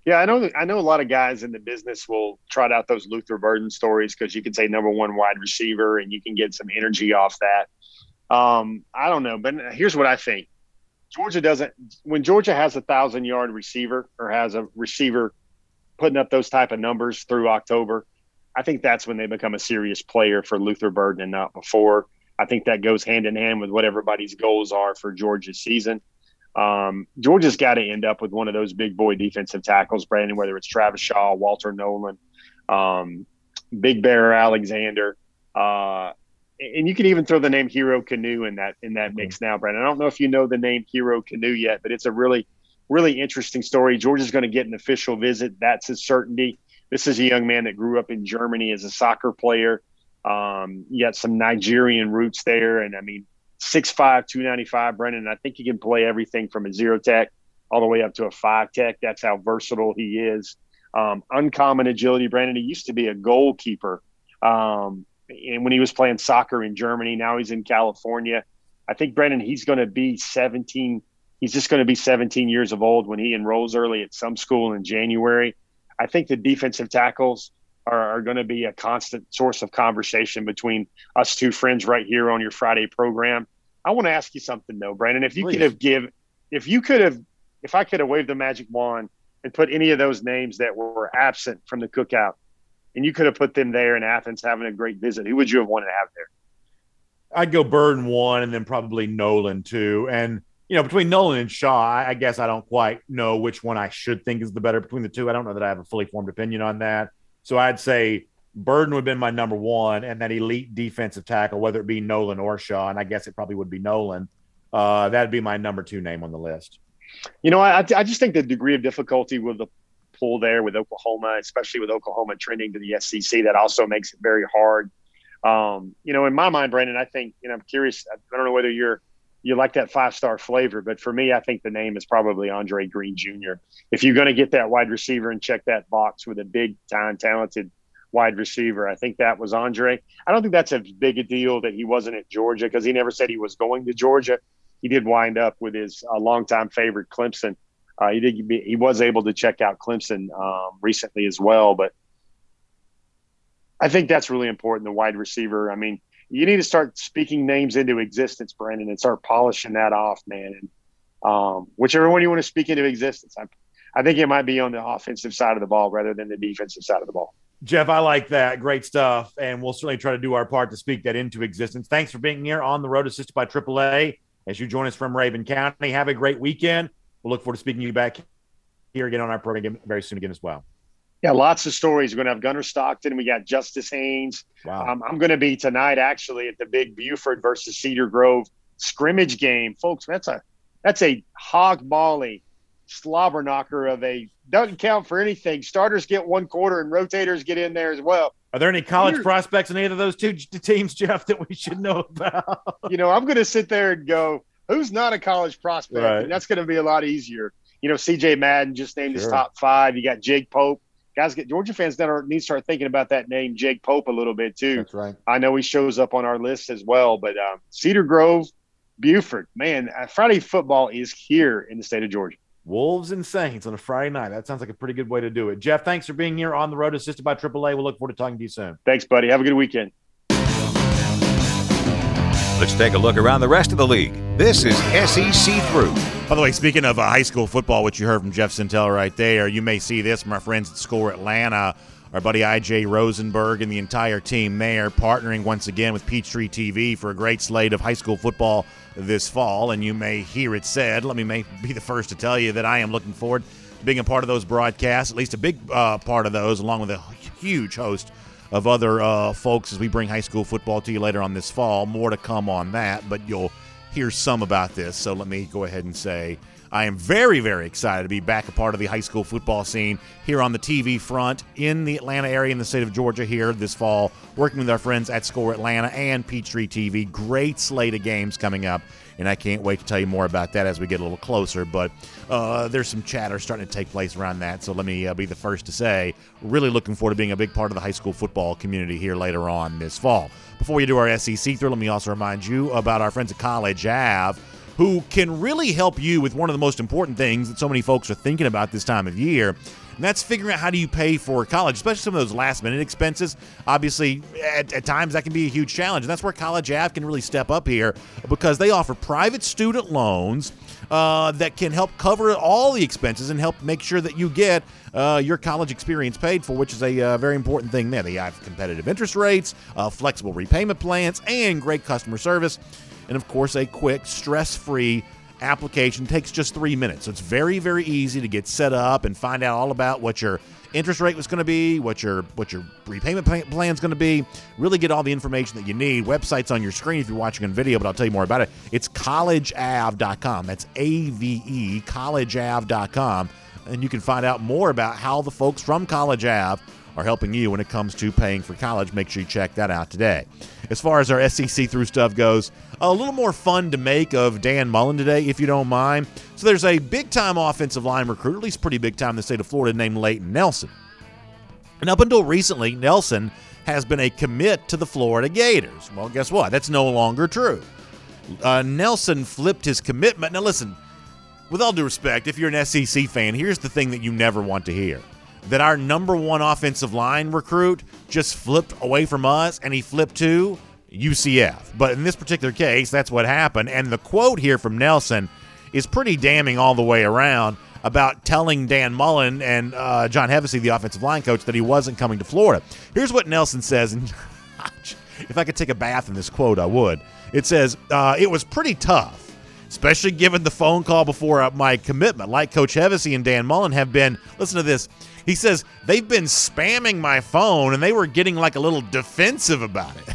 H: Yeah, I know. I know a lot of guys in the business will trot out those Luther Burden stories because you can say number one wide receiver and you can get some energy off that. Um, I don't know, but here's what I think: Georgia doesn't. When Georgia has a thousand yard receiver or has a receiver putting up those type of numbers through October, I think that's when they become a serious player for Luther Burden and not before. I think that goes hand in hand with what everybody's goals are for Georgia's season. Um, Georgia's got to end up with one of those big boy defensive tackles, Brandon, whether it's Travis Shaw, Walter Nolan, um, Big Bear Alexander. Uh, and you can even throw the name Hero Kanu in that in that mix now, Brandon. I don't know if you know the name Hero Kanu yet, but it's a really, really interesting story. Georgia's going to get an official visit. That's a certainty. This is a young man that grew up in Germany as a soccer player. Um, you got some Nigerian roots there, and I mean, 6'5, 295, Brennan. I think he can play everything from a zero tech all the way up to a five tech. That's how versatile he is. Um, uncommon agility, Brandon. He used to be a goalkeeper. Um, and when he was playing soccer in Germany, now he's in California. I think, Brendan, he's going to be 17. He's just going to be 17 years of old when he enrolls early at some school in January. I think the defensive tackles are, are going to be a constant source of conversation between us two friends right here on your Friday program. I want to ask you something though, Brandon. If you Please. could have give, if you could have, if I could have waved the magic wand and put any of those names that were absent from the cookout, and you could have put them there in Athens having a great visit, who would you have wanted to have there?
C: I'd go Burden one, and then probably Nolan two, and you know between Nolan and Shaw, I, guess I don't quite know which one I should think is the better between the two. I don't know that I have a fully formed opinion on that. So I'd say Burden would have been my number one, and that elite defensive tackle, whether it be Nolan or Shaw, and I guess it probably would be Nolan. Uh, that'd be my number two name on the list.
H: You know, I, I just think the degree of difficulty with the pull there with Oklahoma, especially with Oklahoma trending to the SEC. That also makes it very hard. Um, you know, in my mind, Brandon, I think, you know, I'm curious. I don't know whether you're you like that five star flavor, but for me, I think the name is probably Andre Greene Jr. If you're going to get that wide receiver and check that box with a big time talented wide receiver, I think that was Andre. I don't think that's as big a deal that he wasn't at Georgia because he never said he was going to Georgia. He did wind up with his uh, longtime favorite Clemson. Uh, he did. He was able to check out Clemson um, recently as well, but I think that's really important. The wide receiver. I mean, you need to start speaking names into existence, Brandon, and start polishing that off, man. And um, whichever one you want to speak into existence, I, I think it might be on the offensive side of the ball rather than the defensive side of the ball.
I: Jeff, I like that. Great stuff. And we'll certainly try to do our part to speak that into existence. Thanks for being here on the road assisted by AAA as you join us from Rabun County. Have a great weekend. We'll look forward to speaking to you back here again on our program very soon again as well.
H: Yeah, lots of stories. We're going to have Gunnar Stockton. We got Justice Haynes. Wow. Um, I'm going to be tonight actually at the big Buford versus Cedar Grove scrimmage game, folks. That's a that's a hog molly slobber knocker of a doesn't count for anything. Starters get one quarter and rotators get in there as well.
I: Are there any college prospects in either of those two teams, Jeff, that we should know about?
H: you know, I'm going to sit there and go, who's not a college prospect? Right. And that's going to be a lot easier. You know, CJ Madden just named sure. his top five. You got Jake Pope guys get Georgia fans that need to start thinking about that name, Jake Pope, a little bit too.
I: That's right.
H: I know he shows up on our list as well, but um, Cedar Grove, Buford, man, uh, Friday football is here in the state of Georgia.
I: Wolves and Saints on a Friday night. That sounds like a pretty good way to do it. Jeff, thanks for being here on the road, assisted by AAA. We'll look forward to talking to you soon.
H: Thanks, buddy. Have a good weekend.
B: Let's take a look around the rest of the league. This is SEC Through.
C: By the way, speaking of uh, high school football, which you heard from Jeff Sentell right there, you may see this from our friends at Score Atlanta. Our buddy IJ Rosenberg and the entire team there partnering once again with Peachtree TV for a great slate of high school football this fall. And you may hear it said, let me may be the first to tell you that I am looking forward to being a part of those broadcasts, at least a big uh, part of those, along with a huge host of other uh, folks as we bring high school football to you later on this fall. More to come on that, but you'll hear some about this. So let me go ahead and say I am very, very excited to be back a part of the high school football scene here on the TV front in the Atlanta area in the state of Georgia here this fall, working with our friends at Score Atlanta and Peachtree TV. Great slate of games coming up and I can't wait to tell you more about that as we get a little closer. But uh, there's some chatter starting to take place around that, so let me uh, be the first to say, really looking forward to being a big part of the high school football community here later on this fall. Before we do our SEC through, let me also remind you about our friends at College Ave who can really help you with one of the most important things that so many folks are thinking about this time of year, and that's figuring out how do you pay for college, especially some of those last minute expenses. Obviously, at, at times that can be a huge challenge, and that's where College Ave can really step up here because they offer private student loans. Uh, that can help cover all the expenses and help make sure that you get uh, your college experience paid for, which is a uh, very important thing there. They have competitive interest rates, uh, flexible repayment plans, and great customer service. And of course, a quick, stress free application takes just three minutes. So it's very, very easy to get set up and find out all about what your interest rate was going to be, what your what your repayment plan is going to be. Really get all the information that you need. Website's on your screen if you're watching on video, but I'll tell you more about it. It's collegeave.com. That's A V E, collegeave.com. And you can find out more about how the folks from College Ave are helping you when it comes to paying for college. Make sure you check that out today. As far as our SEC through stuff goes, a little more fun to make of Dan Mullen today, if you don't mind. So there's a big time offensive line recruit, at least pretty big time in the state of Florida, named Leighton Nelson. And up until recently, Nelson has been a commit to the Florida Gators. Well, guess what? That's no longer true. Uh, Nelson flipped his commitment. Now, listen, with all due respect, if you're an SEC fan, here's the thing that you never want to hear that our number one offensive line recruit just flipped away from us and he flipped to UCF. But in this particular case, that's what happened. And the quote here from Nelson is pretty damning all the way around about telling Dan Mullen and uh, John Hevesy, the offensive line coach, that he wasn't coming to Florida. Here's what Nelson says, and if I could take a bath in this quote, I would. It says, uh, It was pretty tough, especially given the phone call before uh, my commitment. Like Coach Hevesy and Dan Mullen have been, listen to this, he says they've been spamming my phone and they were getting like a little defensive about it.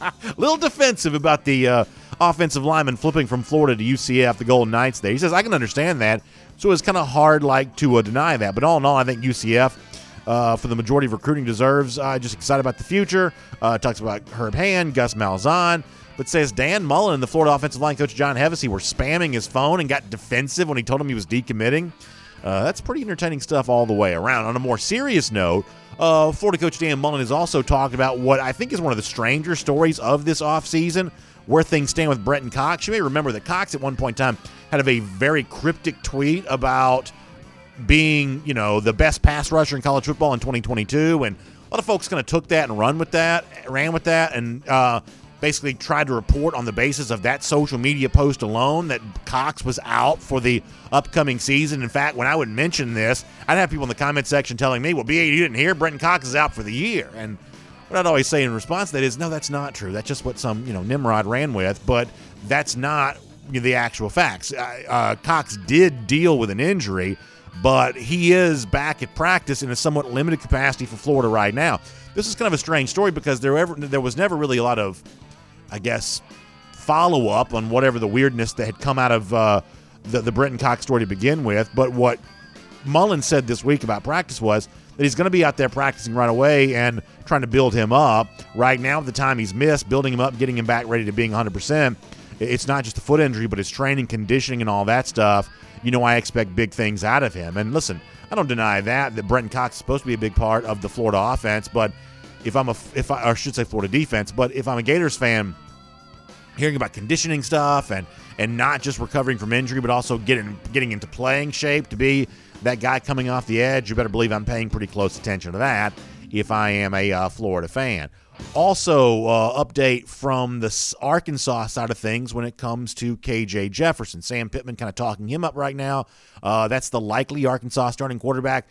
C: a little defensive about the uh, offensive lineman flipping from Florida to UCF, the Golden Knights. There, he says I can understand that. So it's kind of hard, like to uh, deny that. But all in all, I think UCF. Uh, for the majority of recruiting deserves. Uh, just excited about the future. Uh, talks about Herb Hand, Gus Malzahn, but says Dan Mullen and the Florida offensive line coach John Hevesy were spamming his phone and got defensive when he told him he was decommitting. Uh, that's pretty entertaining stuff all the way around. On a more serious note, uh, Florida coach Dan Mullen has also talked about what I think is one of the stranger stories of this offseason, where things stand with Brenton Cox. You may remember that Cox at one point in time had a very cryptic tweet about being, you know, the best pass rusher in college football in 2022. And a lot of folks kind of took that and run with that, ran with that, and uh, basically tried to report on the basis of that social media post alone that Cox was out for the upcoming season. In fact, when I would mention this, I'd have people in the comment section telling me, well, BA, you didn't hear? Brenton Cox is out for the year. And what I'd always say in response to that is, no, that's not true. That's just what some, you know, Nimrod ran with, but that's not the actual facts. Uh, Cox did deal with an injury but he is back at practice in a somewhat limited capacity for Florida right now. This is kind of a strange story because there ever there was never really a lot of, I guess, follow up on whatever the weirdness that had come out of uh, the the Brenton Cox story to begin with. But what Mullen said this week about practice was that he's going to be out there practicing right away and trying to build him up. Right now, the time he's missed, building him up, getting him back ready to being 100 percent it's not just a foot injury, but his training, conditioning, and all that stuff. You know, I expect big things out of him. And listen, I don't deny that that Brenton Cox is supposed to be a big part of the Florida offense, but if I'm a if I, or should say Florida defense, but if I'm a Gators fan, hearing about conditioning stuff and and not just recovering from injury, but also getting getting into playing shape to be that guy coming off the edge, you better believe I'm paying pretty close attention to that if I am a uh, Florida fan. Also, uh, update from the Arkansas side of things when it comes to KJ Jefferson. Sam Pittman kind of talking him up right now. Uh, that's the likely Arkansas starting quarterback.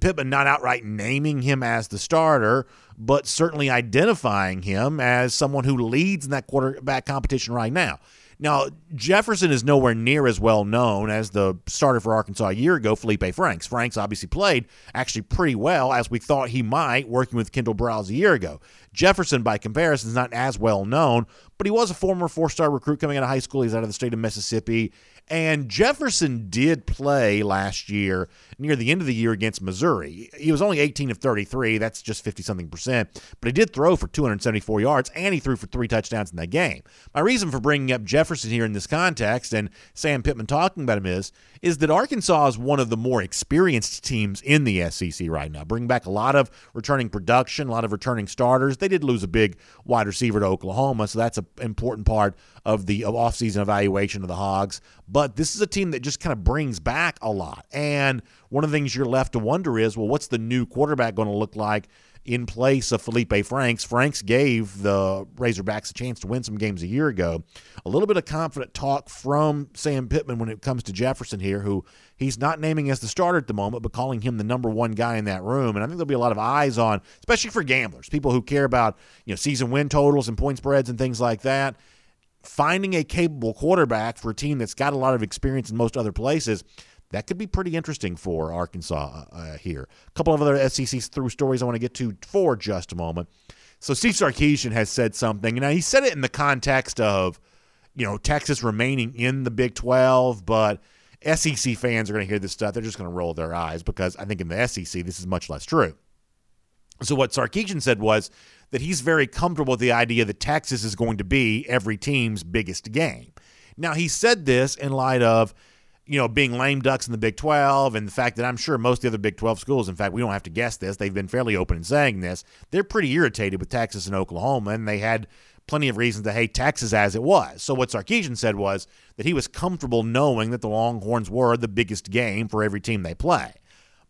C: Pittman not outright naming him as the starter, but certainly identifying him as someone who leads in that quarterback competition right now. Now, Jefferson is nowhere near as well known as the starter for Arkansas a year ago, Felipe Franks. Franks obviously played actually pretty well as we thought he might working with Kendall Briles a year ago. Jefferson, by comparison, is not as well known, but he was a former four star recruit coming out of high school. He's out of the state of Mississippi. And Jefferson did play last year near the end of the year against Missouri. He was only 18 of 33. That's just 50 something percent. But he did throw for 274 yards and he threw for three touchdowns in that game. My reason for bringing up Jefferson here in this context and Sam Pittman talking about him is, is that Arkansas is one of the more experienced teams in the SEC right now. Bring back a lot of returning production, a lot of returning starters. They did lose a big wide receiver to Oklahoma, so that's an important part of the offseason evaluation of the Hogs. But this is a team that just kind of brings back a lot. And one of the things you're left to wonder is, well, what's the new quarterback going to look like in place of Felipe Franks? Franks gave the Razorbacks a chance to win some games a year ago. A little bit of confident talk from Sam Pittman when it comes to Jefferson here, who he's not naming as the starter at the moment, but calling him the number one guy in that room. And I think there'll be a lot of eyes on, especially for gamblers, people who care about you know season win totals and point spreads and things like that finding a capable quarterback for a team that's got a lot of experience in most other places, that could be pretty interesting for Arkansas uh, here. A couple of other SEC through stories I want to get to for just a moment. So Steve Sarkisian has said something, and he said it in the context of, you know, Texas remaining in the Big 12, but SEC fans are going to hear this stuff. They're just going to roll their eyes because I think in the SEC this is much less true. So what Sarkisian said was that he's very comfortable with the idea that Texas is going to be every team's biggest game. Now, he said this in light of, you know, being lame ducks in the Big 12 and the fact that I'm sure most of the other Big 12 schools, in fact, we don't have to guess this, they've been fairly open in saying this, they're pretty irritated with Texas and Oklahoma, and they had plenty of reasons to hate Texas as it was. So what Sarkisian said was that he was comfortable knowing that the Longhorns were the biggest game for every team they play.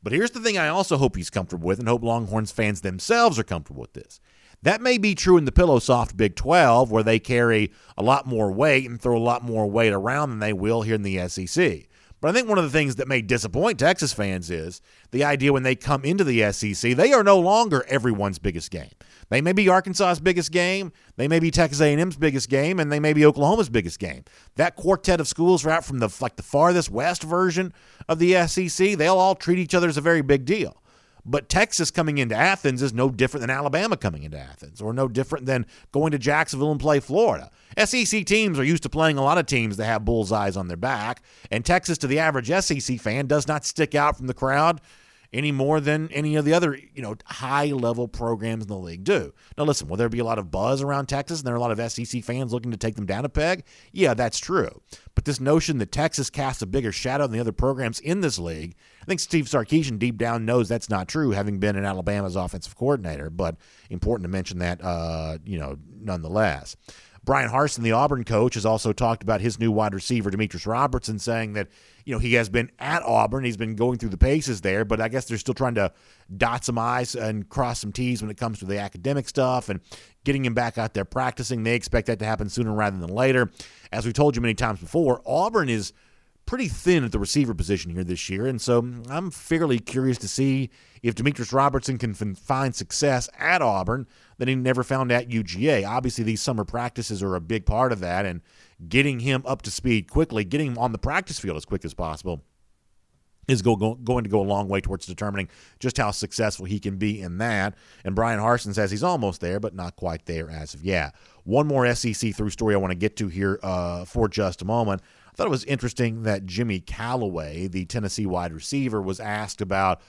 C: But here's the thing I also hope he's comfortable with, and hope Longhorns fans themselves are comfortable with this. That may be true in the Pillow Soft Big 12, where they carry a lot more weight and throw a lot more weight around than they will here in the SEC. But I think one of the things that may disappoint Texas fans is the idea when they come into the SEC, they are no longer everyone's biggest game. They may be Arkansas's biggest game, they may be Texas A&M's biggest game, and they may be Oklahoma's biggest game. That quartet of schools right from the like the farthest west version of the SEC, they'll all treat each other as a very big deal. But Texas coming into Athens is no different than Alabama coming into Athens, or no different than going to Jacksonville and play Florida. SEC teams are used to playing a lot of teams that have bullseyes on their back, and Texas, to the average SEC fan, does not stick out from the crowd any more than any of the other, you know, high level programs in the league do. Now, listen, will there be a lot of buzz around Texas and there are a lot of SEC fans looking to take them down a peg? Yeah, that's true. But this notion that Texas casts a bigger shadow than the other programs in this league, think Steve Sarkisian deep down knows that's not true, having been in Alabama's offensive coordinator. But important to mention that, uh, you know, nonetheless. Bryan Harsin, the Auburn coach, has also talked about his new wide receiver, Demetrius Robertson, saying that you know he has been at Auburn, he's been going through the paces there, but I guess they're still trying to dot some I's and cross some T's when it comes to the academic stuff and getting him back out there practicing. They expect that to happen sooner rather than later. As we told you many times before, Auburn is pretty thin at the receiver position here this year, and so I'm fairly curious to see if Demetrius Robertson can find success at Auburn that he never found at UGA. Obviously, these summer practices are a big part of that, and getting him up to speed quickly, getting him on the practice field as quick as possible is go, go, going to go a long way towards determining just how successful he can be in that. And Bryan Harsin says he's almost there, but not quite there as of yet. One more SEC through story I want to get to here uh, for just a moment. Thought it was interesting that Jimmy Calloway, the Tennessee wide receiver, was asked about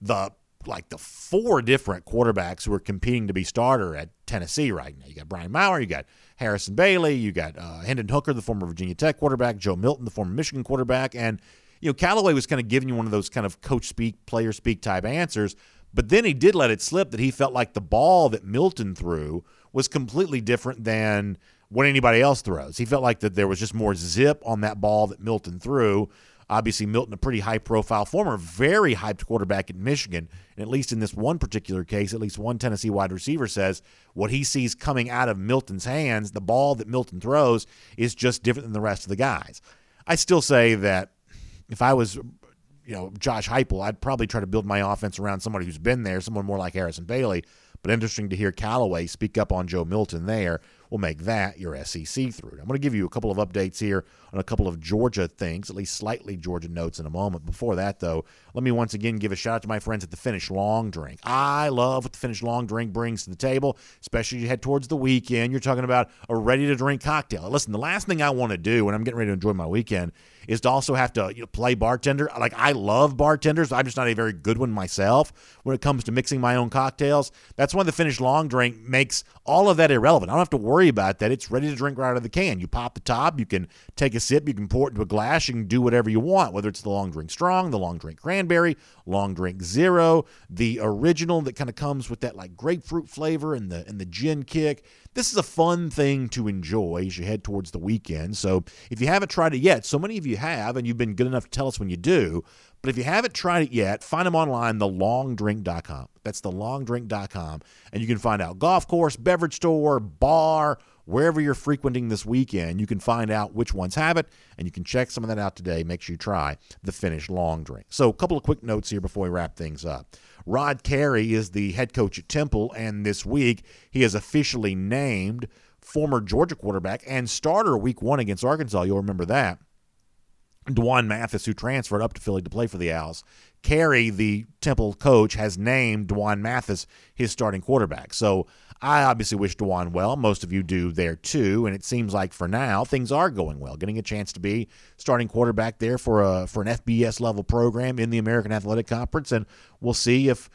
C: the like the four different quarterbacks who are competing to be starter at Tennessee right now. You got Brian Maurer, you got Harrison Bailey, you got uh, Hendon Hooker, the former Virginia Tech quarterback, Joe Milton, the former Michigan quarterback, and you know Calloway was kind of giving you one of those kind of coach speak, player speak type answers. But then he did let it slip that he felt like the ball that Milton threw was completely different than what anybody else throws. He felt like that there was just more zip on that ball that Milton threw Obviously, Milton, a pretty high profile, former very hyped quarterback at Michigan. And at least in this one particular case, at least one Tennessee wide receiver says what he sees coming out of Milton's hands, the ball that Milton throws, is just different than the rest of the guys. I still say that if I was you know Josh Heupel, I'd probably try to build my offense around somebody who's been there, someone more like Harrison Bailey. But interesting to hear Calloway speak up on Joe Milton there We'll make that your SEC through. I'm going to give you a couple of updates here on a couple of Georgia things, at least slightly Georgia notes in a moment. Before that, though, let me once again give a shout out to my friends at the Finnish Long Drink. I love what the Finnish Long Drink brings to the table, especially you head towards the weekend. You're talking about a ready to drink cocktail. Listen, the last thing I want to do when I'm getting ready to enjoy my weekend is to also have to you know, play bartender. Like I love bartenders, I'm just not a very good one myself when it comes to mixing my own cocktails. That's why the Finnish Long Drink makes all of that irrelevant. I don't have to worry about that. It's ready to drink right out of the can. You pop the top, you can take a sip, you can pour it into a glass, you can do whatever you want, whether it's the long drink strong, the long drink cranberry, long drink zero, the original that kind of comes with that like grapefruit flavor and the and the gin kick. This is a fun thing to enjoy as you head towards the weekend. So if you haven't tried it yet, so many of you have, and you've been good enough to tell us when you do. But if you haven't tried it yet, find them online, thelongdrink.com. That's thelongdrink.com. And you can find out golf course, beverage store, bar, wherever you're frequenting this weekend, you can find out which ones have it, and you can check some of that out today. Make sure you try the Finnish Long Drink. So, a couple of quick notes here before we wrap things up. Rod Carey is the head coach at Temple, and this week he is officially named former Georgia quarterback and starter week one against Arkansas. You'll remember that. D'Wan Mathis, who transferred up to Philly to play for the Owls. Carey, the Temple coach, has named D'Wan Mathis his starting quarterback. So I obviously wish D'Wan well. Most of you do there too, and it seems like for now things are going well. Getting a chance to be starting quarterback there for a for an FBS level program in the American Athletic Conference, and we'll see if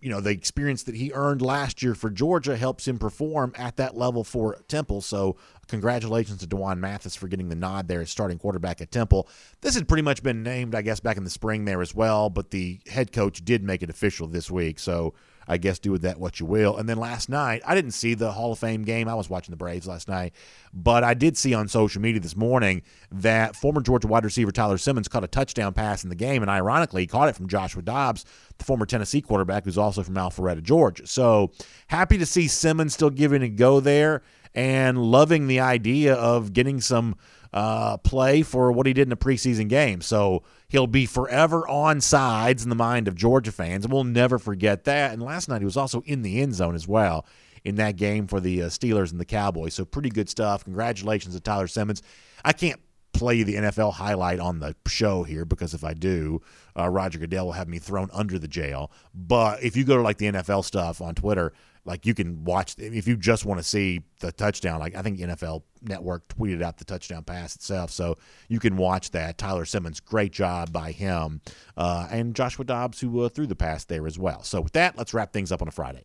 C: you know, the experience that he earned last year for Georgia helps him perform at that level for Temple. So, congratulations to D'Wan Mathis for getting the nod there as starting quarterback at Temple. This had pretty much been named, I guess, back in the spring there as well, but the head coach did make it official this week. So, I guess do with that what you will. And then last night, I didn't see the Hall of Fame game. I was watching the Braves last night, but I did see on social media this morning that former Georgia wide receiver Tyler Simmons caught a touchdown pass in the game, and ironically, he caught it from Joshua Dobbs, the former Tennessee quarterback, who's also from Alpharetta, Georgia. So happy to see Simmons still giving a go there and loving the idea of getting some uh, play for what he did in a preseason game. So he'll be forever on sides in the mind of Georgia fans, and we'll never forget that. And last night he was also in the end zone as well in that game for the uh, Steelers and the Cowboys. So pretty good stuff. Congratulations to Tyler Simmons. I can't play the NFL highlight on the show here because if I do, uh, Roger Goodell will have me thrown under the jail. But if you go to like the NFL stuff on Twitter, like you can watch if you just want to see the touchdown. Like I think NFL Network tweeted out the touchdown pass itself, so you can watch that. Tyler Simmons, great job by him, uh, and Joshua Dobbs who uh, threw the pass there as well. So with that, let's wrap things up on a Friday.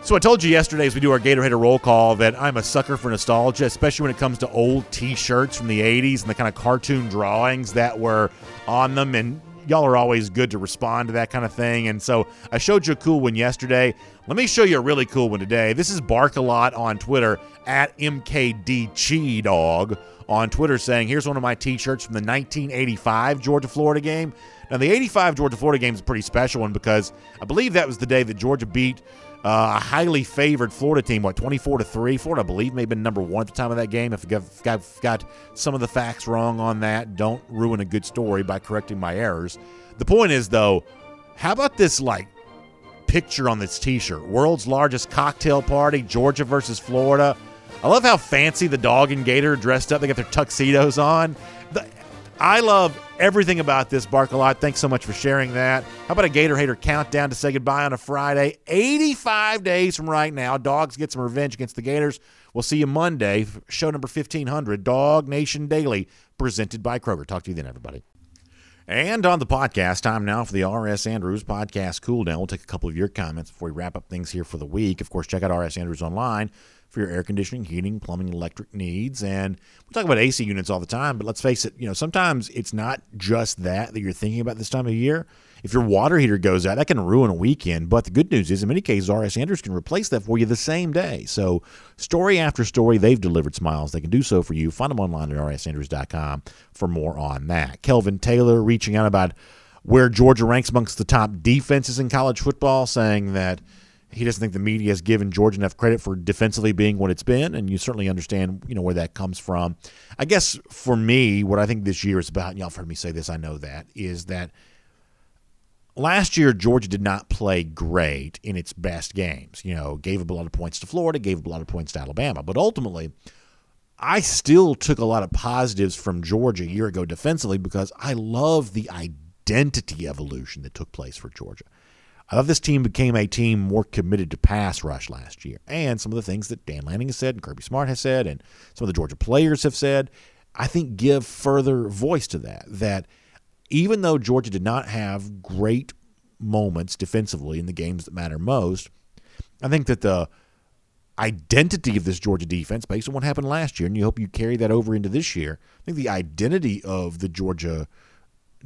C: So I told you yesterday as we do our Gator Hater roll call that I'm a sucker for nostalgia, especially when it comes to old T-shirts from the '80s and the kind of cartoon drawings that were on them. And y'all are always good to respond to that kind of thing. And so I showed you a cool one yesterday. Let me show you a really cool one today. This is Bark a Lot on Twitter at MKD Dog on Twitter saying, "Here's one of my T-shirts from the 1985 Georgia Florida game." Now the '85 Georgia Florida game is a pretty special one because I believe that was the day that Georgia beat uh, a highly favored Florida team, what, 24 to 3? Florida, I believe, may have been number one at the time of that game. If I've got, got some of the facts wrong on that, don't ruin a good story by correcting my errors. The point is, though, how about this, like, picture on this t shirt? World's largest cocktail party, Georgia versus Florida. I love how fancy the dog and gator dressed up. They got their tuxedos on. I love everything about this, Bark a lot. Thanks so much for sharing that. How about a Gator Hater countdown to say goodbye on a Friday? 85 days from right now. Dogs get some revenge against the Gators. We'll see you Monday, show number 1500, Dog Nation Daily, presented by Kroger. Talk to you then, everybody. And on the podcast, time now for the RS Andrews podcast cool down. We'll take a couple of your comments before we wrap up things here for the week. Of course, check out RS Andrews online for your air conditioning, heating, plumbing, electric needs. And we talk about AC units all the time, but let's face it, you know, sometimes it's not just that that you're thinking about this time of year. If your water heater goes out, that can ruin a weekend. But the good news is, in many cases, RS Andrews can replace that for you the same day. So, story after story, they've delivered smiles. They can do so for you. Find them online at rsandrews.com for more on that. Kelvin Taylor reaching out about where Georgia ranks amongst the top defenses in college football, saying that he doesn't think the media has given Georgia enough credit for defensively being what it's been, and you certainly understand, you know, where that comes from. I guess for me, what I think this year is about, and y'all have heard me say this, I know that, is that last year Georgia did not play great in its best games. You know, gave up a lot of points to Florida, gave up a lot of points to Alabama, but ultimately, I still took a lot of positives from Georgia a year ago defensively because I love the identity evolution that took place for Georgia. I thought this team became a team more committed to pass rush last year. And some of the things that Dan Lanning has said and Kirby Smart has said and some of the Georgia players have said, I think give further voice to that. That even though Georgia did not have great moments defensively in the games that matter most, I think that the identity of this Georgia defense, based on what happened last year, and you hope you carry that over into this year, I think the identity of the Georgia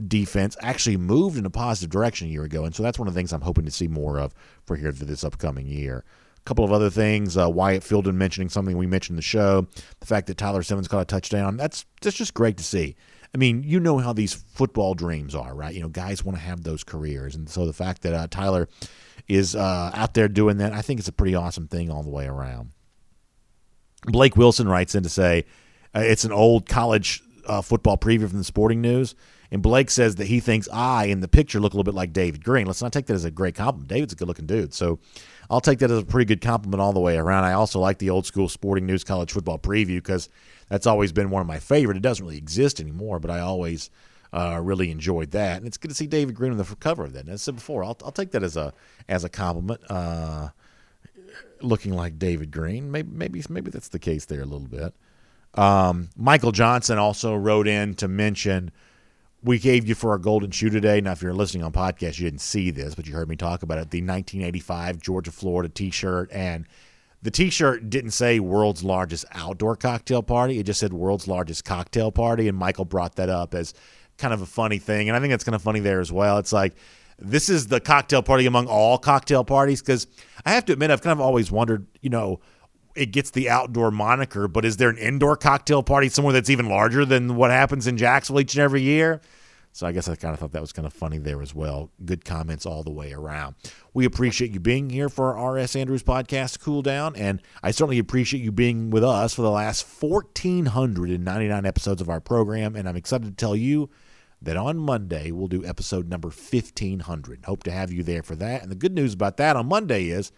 C: defense actually moved in a positive direction a year ago. And so that's one of the things I'm hoping to see more of for here for this upcoming year. A couple of other things. Uh, Wyatt Fieldon mentioning something we mentioned in the show. The fact that Tyler Simmons caught a touchdown. That's that's just great to see. I mean, you know how these football dreams are, right? You know, guys want to have those careers, and so the fact that uh, Tyler is uh, out there doing that, I think it's a pretty awesome thing all the way around. Blake Wilson writes in to say uh, it's an old college uh, football preview from the Sporting News. And Blake says that he thinks I in the picture look a little bit like David Greene. Let's not take that as a great compliment. David's a good looking dude. So I'll take that as a pretty good compliment all the way around. I also like the old school sporting news college football preview because that's always been one of my favorite. It doesn't really exist anymore, but I always uh, really enjoyed that. And it's good to see David Greene on the cover of that. And as I said before, I'll, I'll take that as a as a compliment. Uh, looking like David Greene, maybe maybe maybe that's the case there a little bit. Um, Michael Johnson also wrote in to mention we gave you for our golden shoe today. Now, if you're listening on podcast, you didn't see this, but you heard me talk about it. The 1985 Georgia Florida T-shirt, and the T-shirt didn't say "world's largest outdoor cocktail party." It just said "world's largest cocktail party," and Michael brought that up as kind of a funny thing, and I think it's kind of funny there as well. It's like this is the cocktail party among all cocktail parties because I have to admit I've kind of always wondered, you know it gets the outdoor moniker, but is there an indoor cocktail party somewhere that's even larger than what happens in Jacksonville each and every year? So I guess I kind of thought that was kind of funny there as well. Good comments all the way around. We appreciate you being here for our RS Andrews podcast, Cool Down, and I certainly appreciate you being with us for the last 1,499 episodes of our program. And I'm excited to tell you that on Monday we'll do episode number 1,500. Hope to have you there for that. And the good news about that on Monday is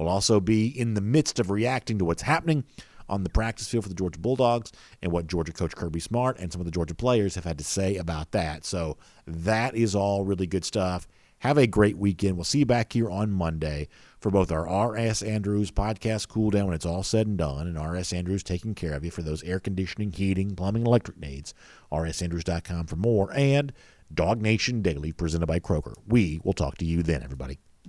C: We'll also be in the midst of reacting to what's happening on the practice field for the Georgia Bulldogs and what Georgia coach Kirby Smart and some of the Georgia players have had to say about that. So that is all really good stuff. Have a great weekend. We'll see you back here on Monday for both our R.S. Andrews podcast cool down when it's all said and done, and R.S. Andrews taking care of you for those air conditioning, heating, plumbing, electric needs. RSAndrews.com for more, and Dog Nation Daily presented by Kroger. We will talk to you then, everybody.